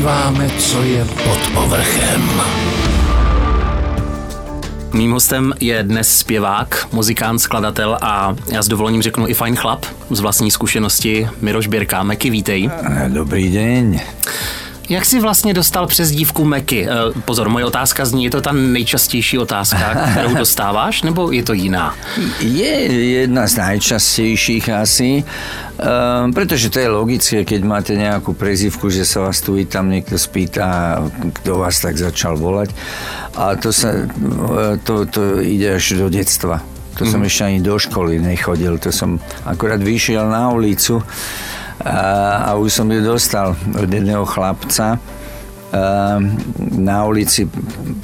podíváme, co je pod povrchem. Mým hostem je dnes zpěvák, muzikant, skladatel a já s dovolením řeknu i fajn chlap z vlastní zkušenosti Miroš Birka. Meky, vítej. Dobrý den. Jak jsi vlastně dostal přes dívku Meky? Eh, pozor, moje otázka zní, je to ta nejčastější otázka, kterou dostáváš, nebo je to jiná? Je jedna z najčastejších asi, um, pretože to je logické, keď máte nejakú prezivku, že sa vás tu i tam niekto spýta, kto vás tak začal volať. A to, sa, to, to ide až do detstva. To som mm. ešte ani do školy nechodil, to som akorát vyšiel na ulicu a, a už som ju dostal od jedného chlapca na ulici,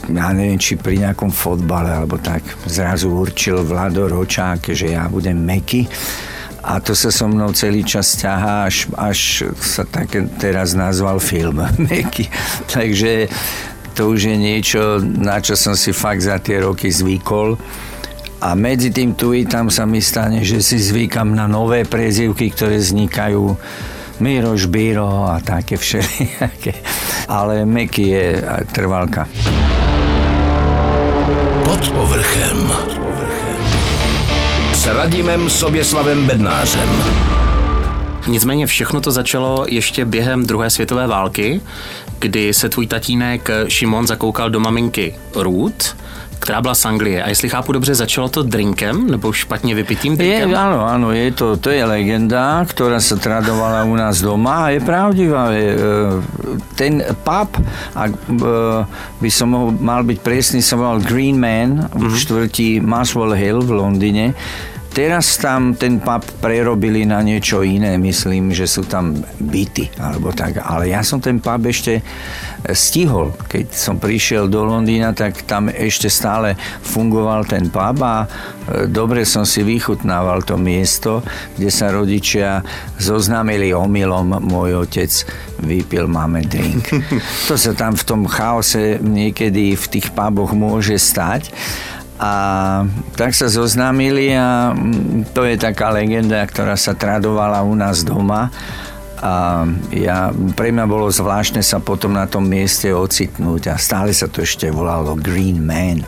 ja neviem, či pri nejakom fotbale alebo tak, zrazu určil Vlado Ročák, že ja budem Meky a to sa so mnou celý čas ťahá, až, až sa tak teraz nazval film Meky. Takže to už je niečo, na čo som si fakt za tie roky zvykol a medzi tým tu i tam sa mi stane, že si zvykam na nové prezivky, ktoré vznikajú Miroš, Biro a také všelijaké. Ale Meky je trvalka. Pod povrchem. S Radimem Soběslavem Bednářem. Nicméně všechno to začalo ještě během druhé světové války, kdy se tvůj tatínek Šimon zakoukal do maminky Ruth která byla z Anglie. A jestli chápu dobře, začalo to drinkem, nebo špatně vypitým drinkem? Je, áno, áno, je to, to je legenda, ktorá sa tradovala u nás doma a je pravdivá. Je, ten pub, ak by som mohol, mal byť presný, sa volal Green Man v mm-hmm. štvrtí Maswell Hill v Londýne Teraz tam ten pub prerobili na niečo iné, myslím, že sú tam byty alebo tak, ale ja som ten pub ešte stihol. Keď som prišiel do Londýna, tak tam ešte stále fungoval ten pub a e, dobre som si vychutnával to miesto, kde sa rodičia zoznámili omylom. Môj otec vypil máme drink. To sa tam v tom chaose niekedy v tých puboch môže stať a tak sa zoznámili a to je taká legenda, ktorá sa tradovala u nás doma a ja, pre mňa bolo zvláštne sa potom na tom mieste ocitnúť a stále sa to ešte volalo Green Man.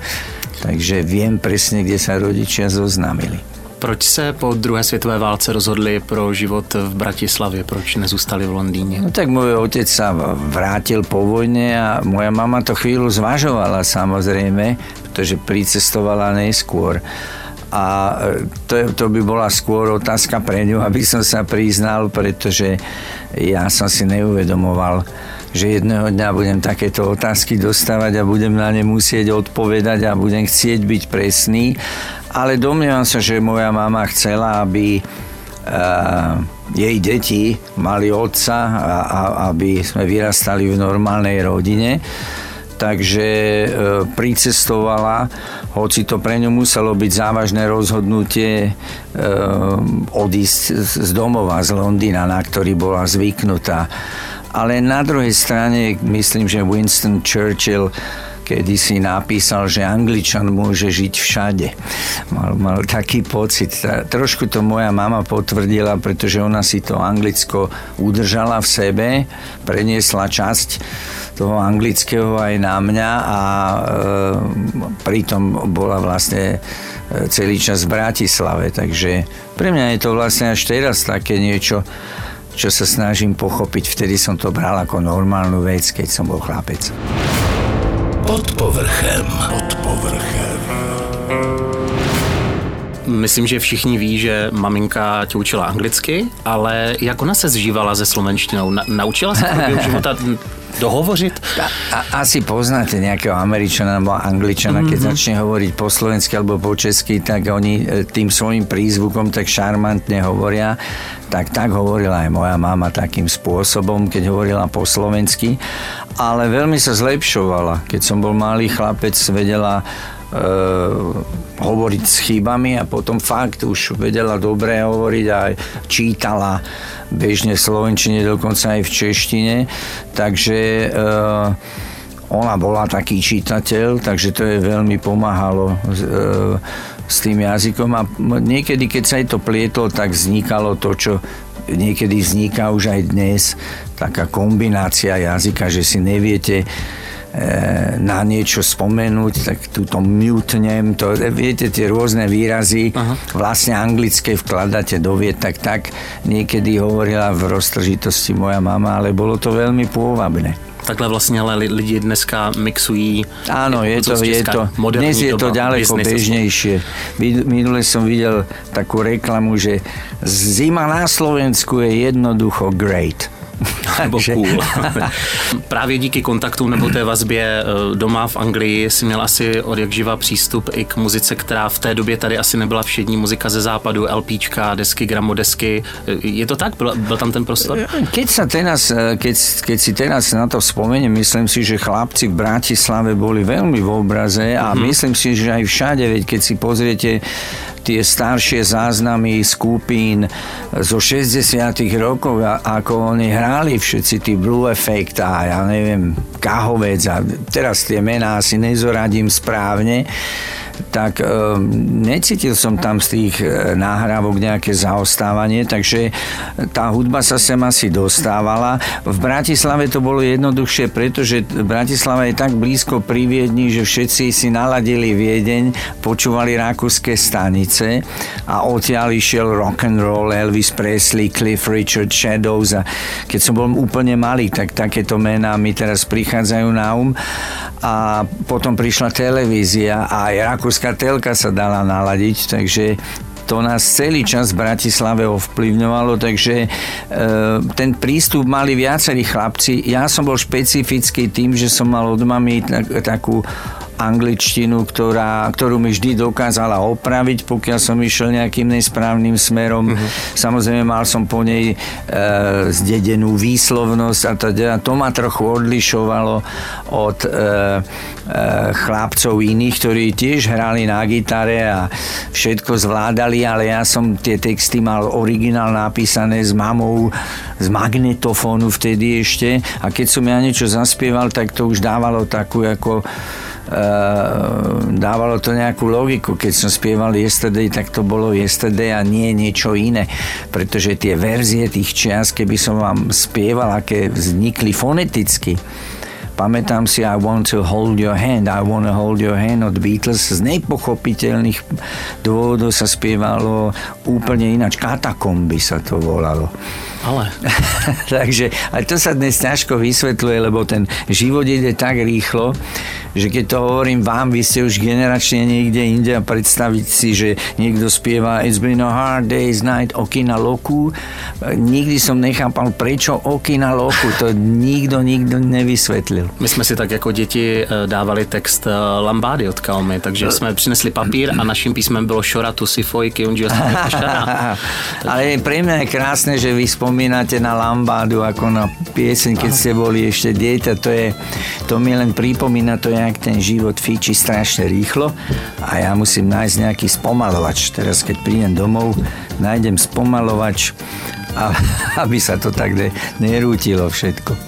Takže viem presne, kde sa rodičia zoznámili. Proč se po druhé světové válce rozhodli pro život v Bratislavě? Proč nezůstali v Londýně? No tak môj otec sa vrátil po vojne a moja mama to chvíľu zvažovala samozrejme, pretože pricestovala neskôr. A e, to, to by bola skôr otázka pre ňu, aby som sa priznal, pretože ja som si neuvedomoval, že jedného dňa budem takéto otázky dostávať a budem na ne musieť odpovedať a budem chcieť byť presný. Ale domnievam sa, že moja mama chcela, aby uh, jej deti mali otca a, a aby sme vyrastali v normálnej rodine takže e, pricestovala, hoci to pre ňu muselo byť závažné rozhodnutie e, odísť z domova, z Londýna, na ktorý bola zvyknutá. Ale na druhej strane myslím, že Winston Churchill kedy si napísal, že Angličan môže žiť všade. Mal, mal taký pocit. Trošku to moja mama potvrdila, pretože ona si to Anglicko udržala v sebe, preniesla časť toho anglického aj na mňa a e, pritom bola vlastne e, celý čas v Bratislave. Takže pre mňa je to vlastne až teraz také niečo, čo sa snažím pochopiť. Vtedy som to bral ako normálnu vec, keď som bol chlapec. Pod povrchem. Pod povrchem. Myslím, že všichni ví, že maminka tě učila anglicky, ale jak ona se zžívala se slovenštinou? Na, naučila se v života dohovořit? A, asi poznáte nejakého Američana alebo Angličana, keď mm-hmm. začne hovoriť po slovensky alebo po česky, tak oni e, tým svojim prízvukom tak šarmantne hovoria. Tak tak hovorila aj moja mama takým spôsobom, keď hovorila po slovensky. Ale veľmi sa zlepšovala. Keď som bol malý chlapec, vedela e, hovoriť s chybami a potom fakt už vedela dobre hovoriť a čítala bežne v slovenčine, dokonca aj v češtine. Takže e, ona bola taký čitateľ, takže to je veľmi pomáhalo e, s tým jazykom a niekedy, keď sa jej to plietlo, tak vznikalo to, čo niekedy vzniká už aj dnes taká kombinácia jazyka, že si neviete E, na niečo spomenúť, tak túto mutnem, to, viete, tie rôzne výrazy Aha. vlastne anglické vkladáte do viet, tak tak niekedy hovorila v roztržitosti moja mama, ale bolo to veľmi pôvabné. Takhle vlastně ale lidi dneska mixují. Áno, je to, je to, dnes je to ďaleko bežnejšie. Minule som videl takú reklamu, že zima na Slovensku je jednoducho great. Nebo cool. Právě díky kontaktu nebo té vazbě eh, doma v Anglii si měl asi od jak živa přístup i k muzice, která v té době tady asi nebyla všední muzika ze západu, LPčka, desky, gramodesky. Je to tak? Byl, byl tam ten prostor? Keď, sa teraz, eh, keď, keď si teraz na to spomeniem, myslím si, že chlapci v Bratislave boli veľmi v obraze a mm-hmm. myslím si, že aj všade, veď keď si pozriete tie staršie záznamy skupín zo 60 rokov, ako oni hrali všetci tí Blue Effect a ja neviem, Kahovec a teraz tie mená asi nezoradím správne, tak e, necítil som tam z tých e, náhrávok nejaké zaostávanie, takže tá hudba sa sem asi dostávala. V Bratislave to bolo jednoduchšie, pretože Bratislava je tak blízko pri Viedni, že všetci si naladili Viedeň, počúvali rakúske stanice a odtiaľ išiel rock and roll, Elvis Presley, Cliff Richard, Shadows a keď som bol úplne malý, tak takéto mená mi teraz prichádzajú na um a potom prišla televízia a aj rakúska telka sa dala naladiť, takže to nás celý čas v Bratislave ovplyvňovalo, takže e, ten prístup mali viacerí chlapci. Ja som bol špecifický tým, že som mal od mami tak, takú angličtinu, ktorá, ktorú mi vždy dokázala opraviť, pokiaľ som išiel nejakým nesprávnym smerom. Uh-huh. Samozrejme mal som po nej e, zdedenú výslovnosť a teda to ma trochu odlišovalo od e, e, chlapcov iných, ktorí tiež hrali na gitare a všetko zvládali, ale ja som tie texty mal originál napísané s mamou z magnetofónu vtedy ešte a keď som ja niečo zaspieval, tak to už dávalo takú ako Ehm, dávalo to nejakú logiku. Keď som spieval Yesterday, tak to bolo Yesterday a nie niečo iné. Pretože tie verzie tých čias, keby som vám spieval, aké vznikli foneticky, Pamätám si I want to hold your hand, I want to hold your hand od Beatles. Z nepochopiteľných dôvodov sa spievalo úplne ináč. Katakomby sa to volalo. Ale. Takže, ale to sa dnes ťažko vysvetľuje, lebo ten život ide tak rýchlo, že keď to hovorím vám, vy ste už generačne niekde inde a predstaviť si, že niekto spieva It's been a hard day's night, Okina Loku. Nikdy som nechápal, prečo Okina Loku. To nikto, nikto nevysvetlil. My jsme si tak jako děti eh, dávali text eh, Lambády od Kalmy, takže jsme přinesli papír a naším písmem bylo Šora, Tusifoj, Kyunji Ale pre mňa je krásne, že vy spomínate na Lambádu ako na pieseň, keď ste boli ešte dieťa. To, je, to mi len pripomína to, jak ten život fíči strašne rýchlo a ja musím nájsť nejaký spomalovač. Teraz, keď prídem domov, nájdem spomalovač, aby sa to tak nerútilo všetko.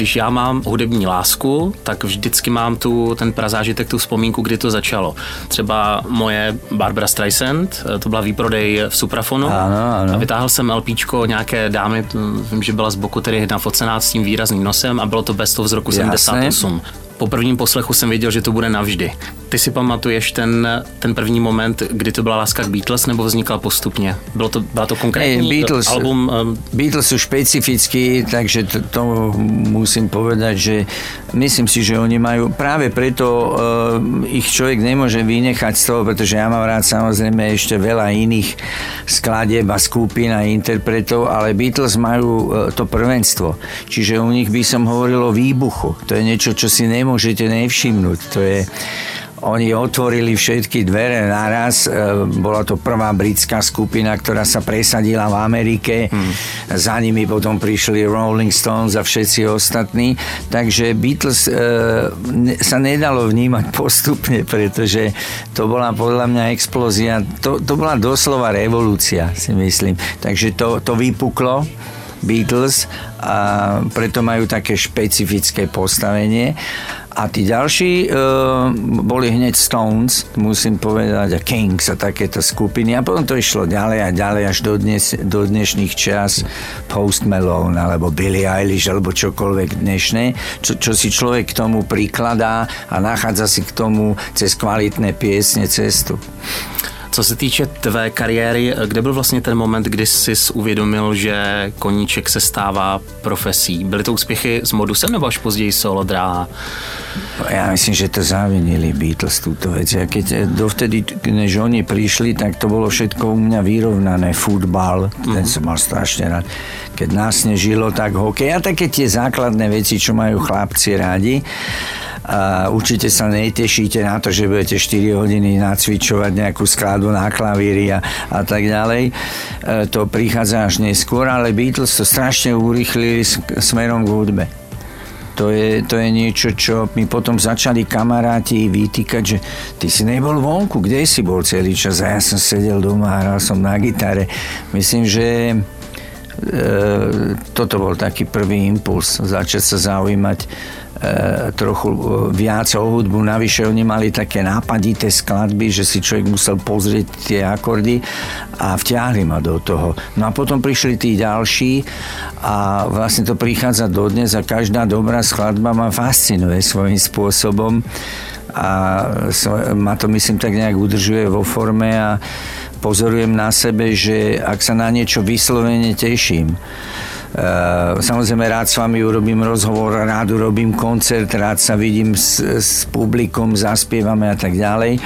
Když já mám hudební lásku, tak vždycky mám tu ten prazážitek, tu vzpomínku, kdy to začalo. Třeba moje Barbara Streisand, to byla výprodej v Suprafonu. Ano, ano. A vytáhl jsem LPčko nějaké dámy, vím, že byla z boku tedy nafocená s tím výrazným nosem a bylo to Best of z roku Jasne. 78 po prvním poslechu jsem věděl, že to bude navždy. Ty si pamatuješ ten, ten první moment, kdy to byla láska k Beatles, nebo vznikla postupně? Bylo to, byla to konkrétní hey, Beatles, album? Um... Beatles sú špecifickí, takže to, to musím povedať, že myslím si, že oni majú, práve preto uh, ich človek nemôže vynechať z toho, pretože ja mám rád samozrejme ešte veľa iných skladieb a skupín a interpretov, ale Beatles majú uh, to prvenstvo. Čiže u nich by som hovoril o výbuchu. To je niečo, čo si nemôžete nevšimnúť. To je, oni otvorili všetky dvere naraz. E, bola to prvá britská skupina, ktorá sa presadila v Amerike. Hmm. Za nimi potom prišli Rolling Stones a všetci ostatní. Takže Beatles e, sa nedalo vnímať postupne, pretože to bola podľa mňa explózia. To, to bola doslova revolúcia, si myslím. Takže to, to vypuklo. Beatles a preto majú také špecifické postavenie A tí ďalší uh, boli hneď Stones, musím povedať, a Kings a takéto skupiny. A potom to išlo ďalej a ďalej až do, dnes, do dnešných čas Post Malone alebo Billie Eilish alebo čokoľvek dnešné, čo, čo si človek k tomu prikladá a nachádza si k tomu cez kvalitné piesne cestu. Co se týče tvé kariéry, kde byl vlastně ten moment, kdy jsi uvědomil, že koníček se stává profesí? Byly to úspěchy s modusem nebo až později solo dráha? Ja myslím, že to zavinili Beatles túto vec. Ja keď eh, dovtedy, než oni prišli, tak to bolo všetko u mňa vyrovnané. Futbal, ten som mal strašne rád. Keď nás nežilo, tak hokej a také tie základné veci, čo majú chlapci rádi a určite sa netešíte na to, že budete 4 hodiny nacvičovať nejakú skladbu na klavíri a, a tak ďalej. E, to prichádza až neskôr, ale Beatles to strašne urychlili smerom k hudbe. To je, to je niečo, čo mi potom začali kamaráti vytýkať, že ty si nebol vonku, kde si bol celý čas? A ja som sedel doma, hral som na gitare. Myslím, že toto bol taký prvý impuls, začať sa zaujímať E, trochu e, viac o hudbu. Navyše oni mali také nápadité skladby, že si človek musel pozrieť tie akordy a vťahli ma do toho. No a potom prišli tí ďalší a vlastne to prichádza dodnes a každá dobrá skladba ma fascinuje svojím spôsobom a ma to myslím tak nejak udržuje vo forme a pozorujem na sebe, že ak sa na niečo vyslovene teším, Eh, samozrejme rád s vami urobím rozhovor, rád urobím koncert, rád sa vidím s, s publikom, zaspievame a tak ďalej.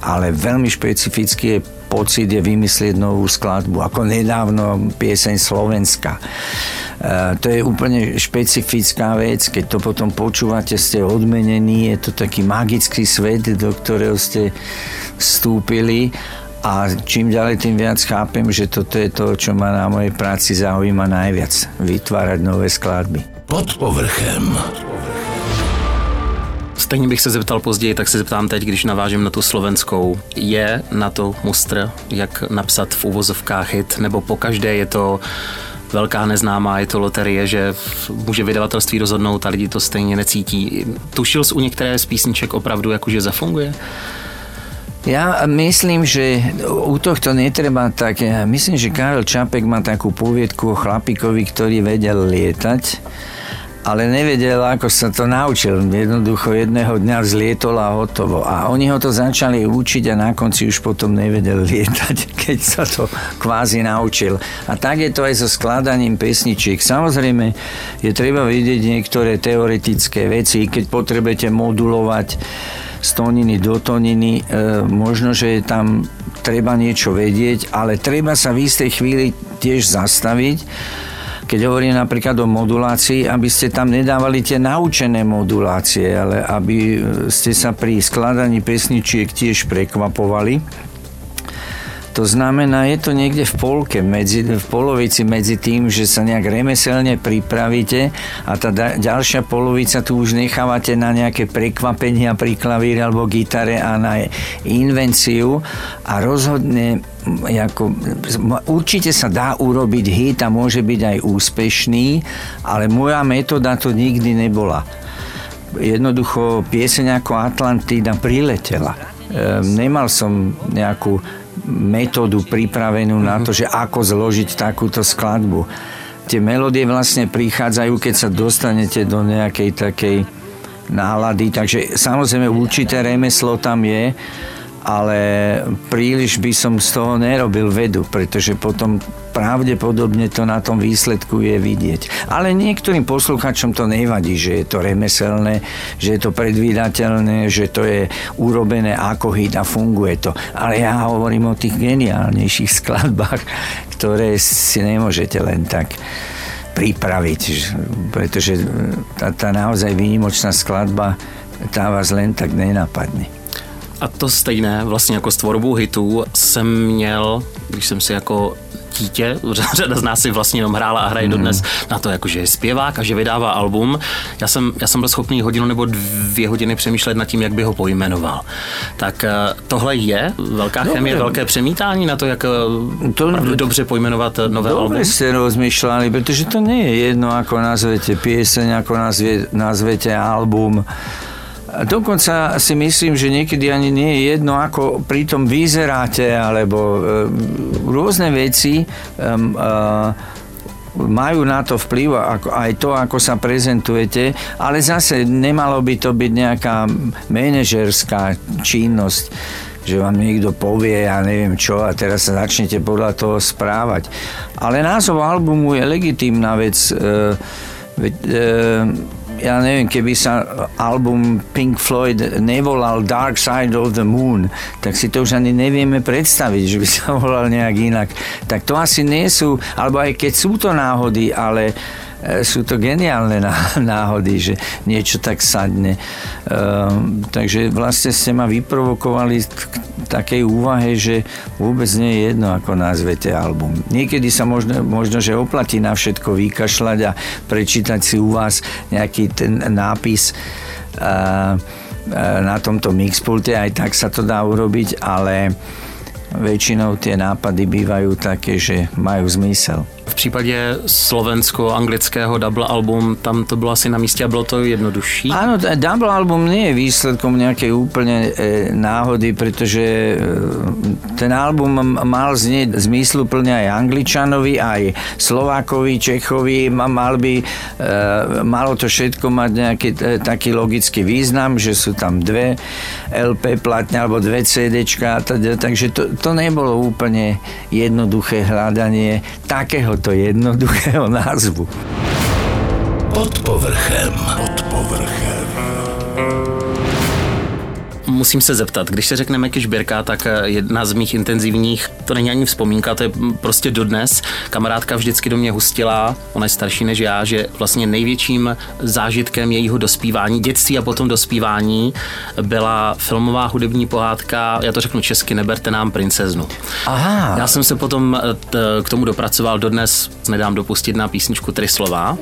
Ale veľmi špecifický je pocit je vymyslieť novú skladbu, ako nedávno pieseň Slovenska. E, to je úplne špecifická vec, keď to potom počúvate, ste odmenení, je to taký magický svet, do ktorého ste vstúpili a čím ďalej, tým viac chápem, že toto je to, čo ma na mojej práci zaujíma najviac. Vytvárať nové skladby. Pod povrchem. Stejně bych se zeptal později, tak se zeptám teď, když navážím na tu slovenskou. Je na to mustr, jak napsat v úvozovkách hit, nebo po každé je to velká neznámá, je to loterie, že může vydavatelství rozhodnout a lidi to stejně necítí. Tušil jsi u některé z písniček opravdu, jakože zafunguje? Ja myslím, že u tohto netreba tak... Myslím, že Karel Čapek má takú poviedku o chlapikovi, ktorý vedel lietať ale nevedel, ako sa to naučil. Jednoducho jedného dňa zlietol a hotovo. A oni ho to začali učiť a na konci už potom nevedel lietať, keď sa to kvázi naučil. A tak je to aj so skladaním pesničiek. Samozrejme, je treba vidieť niektoré teoretické veci, keď potrebujete modulovať z toniny do toniny. E, možno, že tam treba niečo vedieť, ale treba sa v istej chvíli tiež zastaviť keď hovorím napríklad o modulácii, aby ste tam nedávali tie naučené modulácie, ale aby ste sa pri skladaní pesničiek tiež prekvapovali to znamená, je to niekde v polke, medzi, v polovici medzi tým, že sa nejak remeselne pripravíte a tá da, ďalšia polovica tu už nechávate na nejaké prekvapenia pri klavíre alebo gitare a na invenciu a rozhodne ako, určite sa dá urobiť hit a môže byť aj úspešný, ale moja metóda to nikdy nebola. Jednoducho pieseň ako Atlantida priletela. Ehm, nemal som nejakú metódu pripravenú na to, že ako zložiť takúto skladbu. Tie melódie vlastne prichádzajú, keď sa dostanete do nejakej takej nálady, takže samozrejme určité remeslo tam je, ale príliš by som z toho nerobil vedu, pretože potom pravdepodobne to na tom výsledku je vidieť. Ale niektorým posluchačom to nevadí, že je to remeselné, že je to predvídateľné, že to je urobené ako hit a funguje to. Ale ja hovorím o tých geniálnejších skladbách, ktoré si nemôžete len tak pripraviť, pretože tá, tá naozaj výnimočná skladba tá vás len tak nenapadne. A to stejné vlastně jako s tvorbou hitů jsem měl, když jsem si jako dítě, řada z nás si vlastně jenom hrála a hraje mm. dodnes na to, jako, že je zpěvák a že vydává album. Já jsem, já jsem byl schopný hodinu nebo dvě hodiny přemýšlet nad tím, jak by ho pojmenoval. Tak eh, tohle je velká Dobre. chemie, velké přemítání na to, jak eh, to, dobře pojmenovat nové Dobre album? Dobre ste rozmýšľali, pretože to nie je jedno, ako nazvete pieseň, ako nazve, nazvete album dokonca si myslím, že niekedy ani nie je jedno, ako pri tom vyzeráte, alebo e, rôzne veci e, majú na to vplyv ako, aj to, ako sa prezentujete, ale zase nemalo by to byť nejaká manažerská činnosť že vám niekto povie, ja neviem čo, a teraz sa začnete podľa toho správať. Ale názov albumu je legitímna vec. E, e, ja neviem, keby sa album Pink Floyd nevolal Dark Side of the Moon, tak si to už ani nevieme predstaviť, že by sa volal nejak inak. Tak to asi nie sú, alebo aj keď sú to náhody, ale sú to geniálne náhody, že niečo tak sadne. Ehm, takže vlastne ste ma vyprovokovali k takej úvahe, že vôbec nie je jedno, ako nazvete album. Niekedy sa možno, možno že oplatí na všetko vykašľať a prečítať si u vás nejaký ten nápis na tomto mixpulte, aj tak sa to dá urobiť, ale väčšinou tie nápady bývajú také, že majú zmysel. V případě slovensko-anglického double album, tam to bylo asi na místě a bylo to jednodušší? Áno, double album nie je výsledkom nejakej úplne e, náhody, pretože e, ten album mal znieť zmysluplne aj Angličanovi, aj Slovákovi, Čechovi, mal by, e, malo to všetko mať nejaký taký logický význam, že sú tam dve LP platne alebo dve CDčka, takže to, to nebolo úplne jednoduché hľadanie takého tohoto jednoduchého názvu. Pod povrchem. Pod povrchem musím se zeptat, když se řekne Meky Šběrka, tak eh, jedna z mých intenzivních, to není ani vzpomínka, to je prostě dodnes. Kamarádka vždycky do mě hustila, ona je starší než já, že vlastně největším zážitkem jejího dospívání, dětství a potom dospívání byla filmová hudební pohádka, já to řeknu česky, neberte nám princeznu. Aha. Já jsem se potom eh, t- k tomu dopracoval, dodnes nedám dopustit na písničku Tři slova.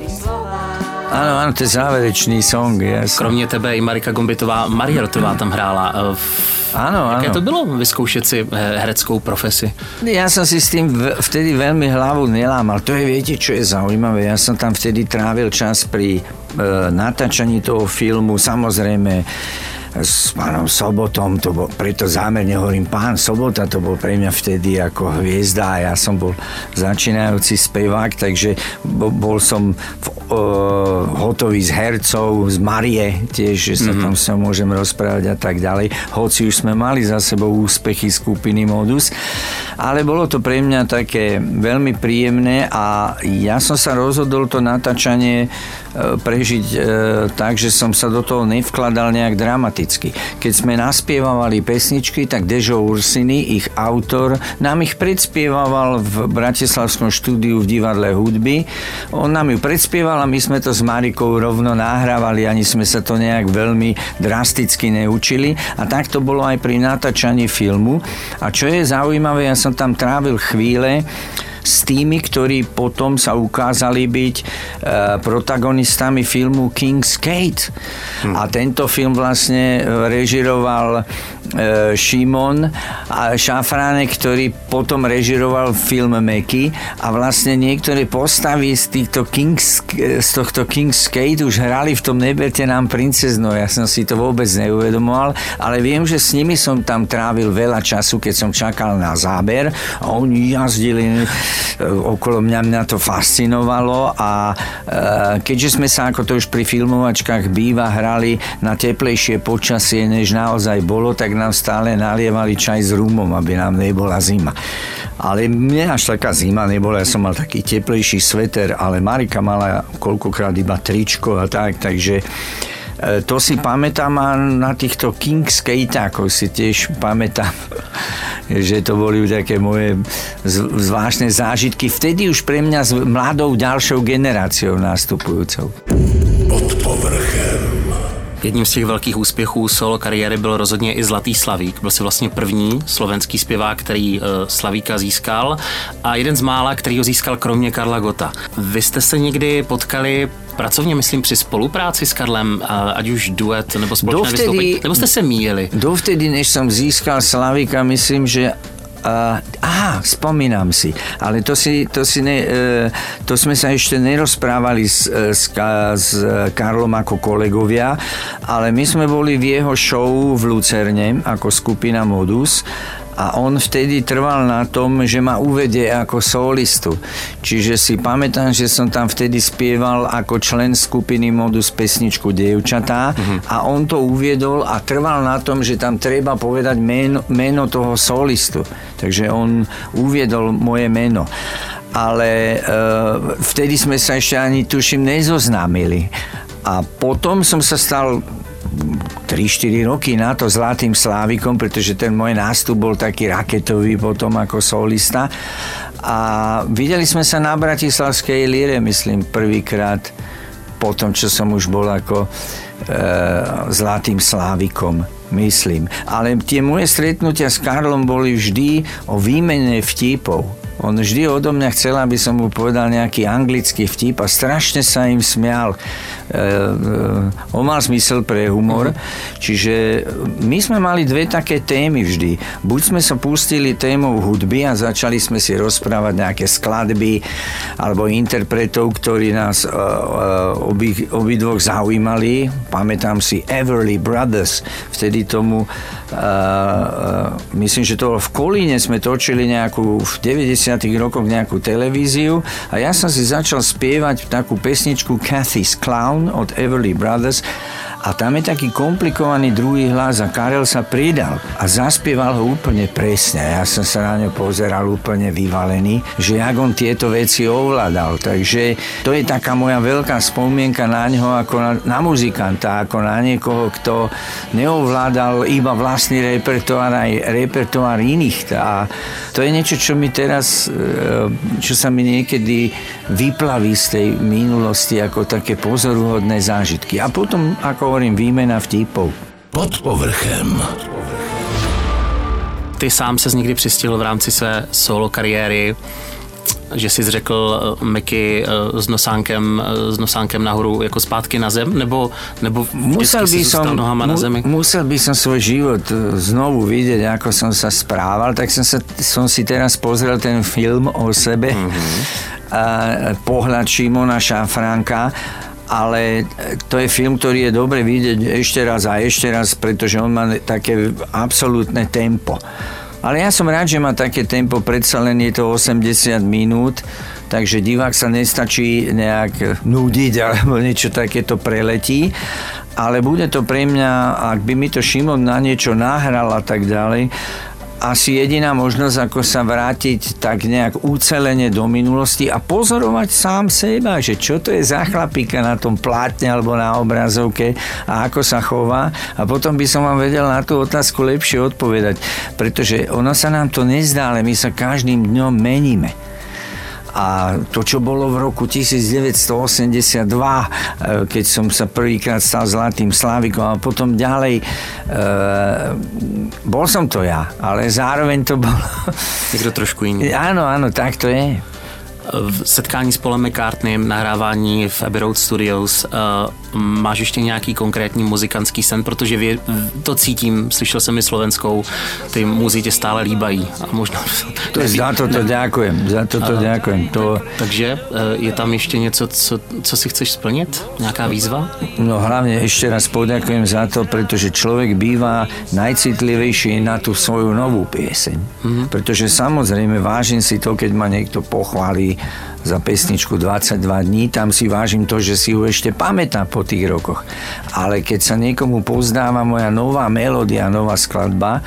Áno, áno, to je záverečný song, yes. Kromě tebe i Marika Gombitová, Maria Rotová tam hrála. Áno, áno. Jaké to bylo vyskúšať si hereckou profesi? Ja som si s tým vtedy veľmi hlavu nelámal. To je, viete, čo je zaujímavé. Ja som tam vtedy trávil čas pri e, natáčaní toho filmu. Samozrejme, s pánom Sobotom, to bol, preto zámerne hovorím pán Sobota, to bol pre mňa vtedy ako hviezda a ja som bol začínajúci spevák, takže bol som v, uh, hotový z hercov, z Marie tiež, že sa mm-hmm. tam sa môžem rozprávať a tak ďalej, hoci už sme mali za sebou úspechy skupiny Modus, ale bolo to pre mňa také veľmi príjemné a ja som sa rozhodol to natáčanie prežiť tak, že som sa do toho nevkladal nejak dramaticky. Keď sme naspievavali pesničky, tak Dežo Ursiny, ich autor, nám ich predspieval v Bratislavskom štúdiu v divadle hudby. On nám ju predspieval a my sme to s Marikou rovno nahrávali, ani sme sa to nejak veľmi drasticky neučili. A tak to bolo aj pri natáčaní filmu. A čo je zaujímavé, ja som tam trávil chvíle, s tými, ktorí potom sa ukázali byť e, protagonistami filmu King's Gate. Hm. A tento film vlastne režiroval Šimon a Šafránek, ktorý potom režiroval film Meky a vlastne niektoré postavy z, týchto King's, z tohto King's Gate už hrali v tom Neberte nám princezno. Ja som si to vôbec neuvedomoval, ale viem, že s nimi som tam trávil veľa času, keď som čakal na záber a oni jazdili okolo mňa mňa to fascinovalo a e, keďže sme sa, ako to už pri filmovačkách býva, hrali na teplejšie počasie, než naozaj bolo, tak nám stále nalievali čaj s rumom, aby nám nebola zima. Ale mne až taká zima nebola, ja som mal taký teplejší sveter, ale Marika mala koľkokrát iba tričko a tak, takže E, to si pamätám a na týchto King Skateákoch si tiež pamätám, že to boli také moje zvláštne zážitky. Vtedy už pre mňa s mladou ďalšou generáciou nástupujúcou. Pod povrchem. Jedním z těch velkých úspěchů solo kariéry byl rozhodně i Zlatý Slavík. Byl si vlastně první slovenský zpěvák, který uh, Slavíka získal a jeden z mála, který ho získal kromě Karla Gota. Vy jste se někdy potkali pracovně, myslím, při spolupráci s Karlem, ať už duet nebo společné dovtedy, vystoupení, nebo jste se míjeli? Dovtedy, než som získal Slavíka, myslím, že Uh, aha, spomínam si, ale to, si, to, si ne, uh, to sme sa ešte nerozprávali s, s, s Karlom ako kolegovia, ale my sme boli v jeho show v Lucerne ako skupina Modus a on vtedy trval na tom, že ma uvedie ako solistu. Čiže si pamätám, že som tam vtedy spieval ako člen skupiny Modus pesničku Dievčatá uh-huh. a on to uviedol a trval na tom, že tam treba povedať meno, meno toho solistu. Takže on uviedol moje meno ale e, vtedy sme sa ešte ani tuším nezoznámili. A potom som sa stal 3-4 roky na to Zlatým Slávikom, pretože ten môj nástup bol taký raketový potom ako solista. A videli sme sa na Bratislavskej líre, myslím, prvýkrát po tom, čo som už bol ako e, Zlatým Slávikom myslím. Ale tie moje stretnutia s Karlom boli vždy o výmene vtipov on vždy odo mňa chcel, aby som mu povedal nejaký anglický vtip a strašne sa im smial. E, e, on mal zmysel pre humor, uh-huh. čiže my sme mali dve také témy vždy. Buď sme sa pustili témou hudby a začali sme si rozprávať nejaké skladby alebo interpretov, ktorí nás e, obi, obidvoch zaujímali. Pamätám si Everly Brothers, vtedy tomu myslím, že to v Kolíne sme točili nejakú v 90 rokoch nejakú televíziu a ja som si začal spievať takú pesničku Cathy's Clown od Everly Brothers a tam je taký komplikovaný druhý hlas a Karel sa pridal a zaspieval ho úplne presne. Ja som sa na ňo pozeral úplne vyvalený, že jak on tieto veci ovládal. Takže to je taká moja veľká spomienka na ňo ako na, na muzikanta, ako na niekoho, kto neovládal iba vlastný repertoár, aj repertoár iných. A to je niečo, čo mi teraz, e, čo sa mi niekedy vyplaví z tej minulosti ako také pozoruhodné zážitky. A potom, ako hovorím, výmena vtipov. Pod povrchem. Ty sám se někdy přistihl v rámci své solo kariéry že jsi řekl eh, Mickey eh, s nosánkem, eh, s nosánkem nahoru jako zpátky na zem, nebo, nebo musel by som, nohama na zemi? Musel by som svoj život znovu vidieť, ako som sa správal, tak som, sa, som si teraz pozrel ten film o sebe, mm-hmm. a, pohľad Šimona Šafránka ale to je film, ktorý je dobre vidieť ešte raz a ešte raz, pretože on má také absolútne tempo. Ale ja som rád, že má také tempo, predsa len je to 80 minút, takže divák sa nestačí nejak nudiť alebo niečo takéto preletí. Ale bude to pre mňa, ak by mi to Šimon na niečo nahral a tak ďalej, asi jediná možnosť, ako sa vrátiť tak nejak ucelene do minulosti a pozorovať sám seba, že čo to je za chlapíka na tom plátne alebo na obrazovke a ako sa chová a potom by som vám vedel na tú otázku lepšie odpovedať, pretože ono sa nám to nezdá, ale my sa každým dňom meníme. A to, čo bolo v roku 1982, e, keď som sa prvýkrát stal zlatým slávikom a potom ďalej, e, bol som to ja, ale zároveň to bol... Niekto trošku iný. Áno, áno, tak to je v setkání s Polem McCartneym, nahrávání v Abbey Road Studios, uh, máš ještě nějaký konkrétní muzikantský sen, protože vě, to cítím, slyšel jsem i slovenskou, ty muzy tě stále líbají. A možná... To je, za toto ďakujem, za toto uh, ďakujem. To... Takže uh, je tam ještě něco, co, co si chceš splnit? Nějaká výzva? No hlavne ešte raz poďakujem za to, pretože človek býva najcitlivejší na tú svoju novú pieseň. Mm-hmm. Pretože samozrejme vážim si to, keď ma niekto pochválí za pesničku 22 dní, tam si vážim to, že si ju ešte pamätá po tých rokoch. Ale keď sa niekomu pozdáva moja nová melódia, nová skladba,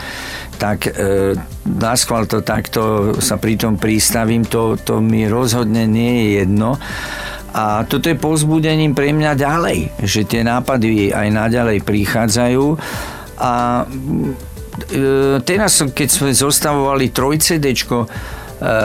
tak e, na schvál to takto sa pri tom pristavím, to, to mi rozhodne nie je jedno. A toto je pozbudením pre mňa ďalej, že tie nápady aj naďalej prichádzajú a e, teraz, keď sme zostavovali 3 CDčko, Eh,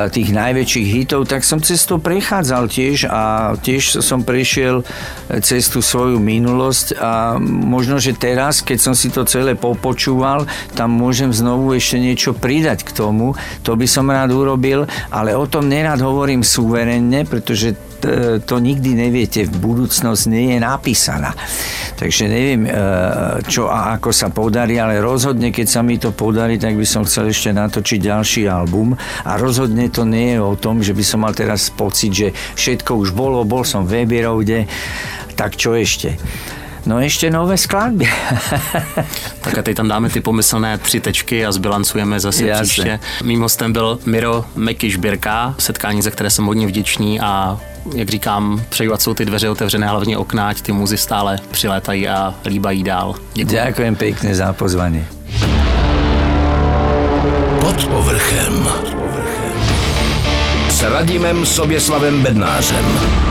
tých najväčších hitov, tak som cez to prechádzal tiež a tiež som prešiel eh, cez tú svoju minulosť a možno, že teraz, keď som si to celé popočúval, tam môžem znovu ešte niečo pridať k tomu. To by som rád urobil, ale o tom nerad hovorím suverenne, pretože to nikdy neviete, v budúcnosť nie je napísaná. Takže neviem, e, čo a ako sa podarí, ale rozhodne, keď sa mi to podarí, tak by som chcel ešte natočiť ďalší album a rozhodne to nie je o tom, že by som mal teraz pocit, že všetko už bolo, bol som v Ebierovde, tak čo ešte? No ještě nové skladby. tak a teď tam dáme ty pomyslné tři tečky a zbilancujeme zase Jasne. příště. Mým hostem byl Miro Birka, setkání, za které jsem hodně vděčný a jak říkám, přeju, ať jsou ty dveře otevřené, hlavně okna, ať ty muzy stále přilétají a líbají dál. Děkuji. Ďakujem pekne za pozvanie. Pod povrchem. S Radimem Soběslavem Bednářem.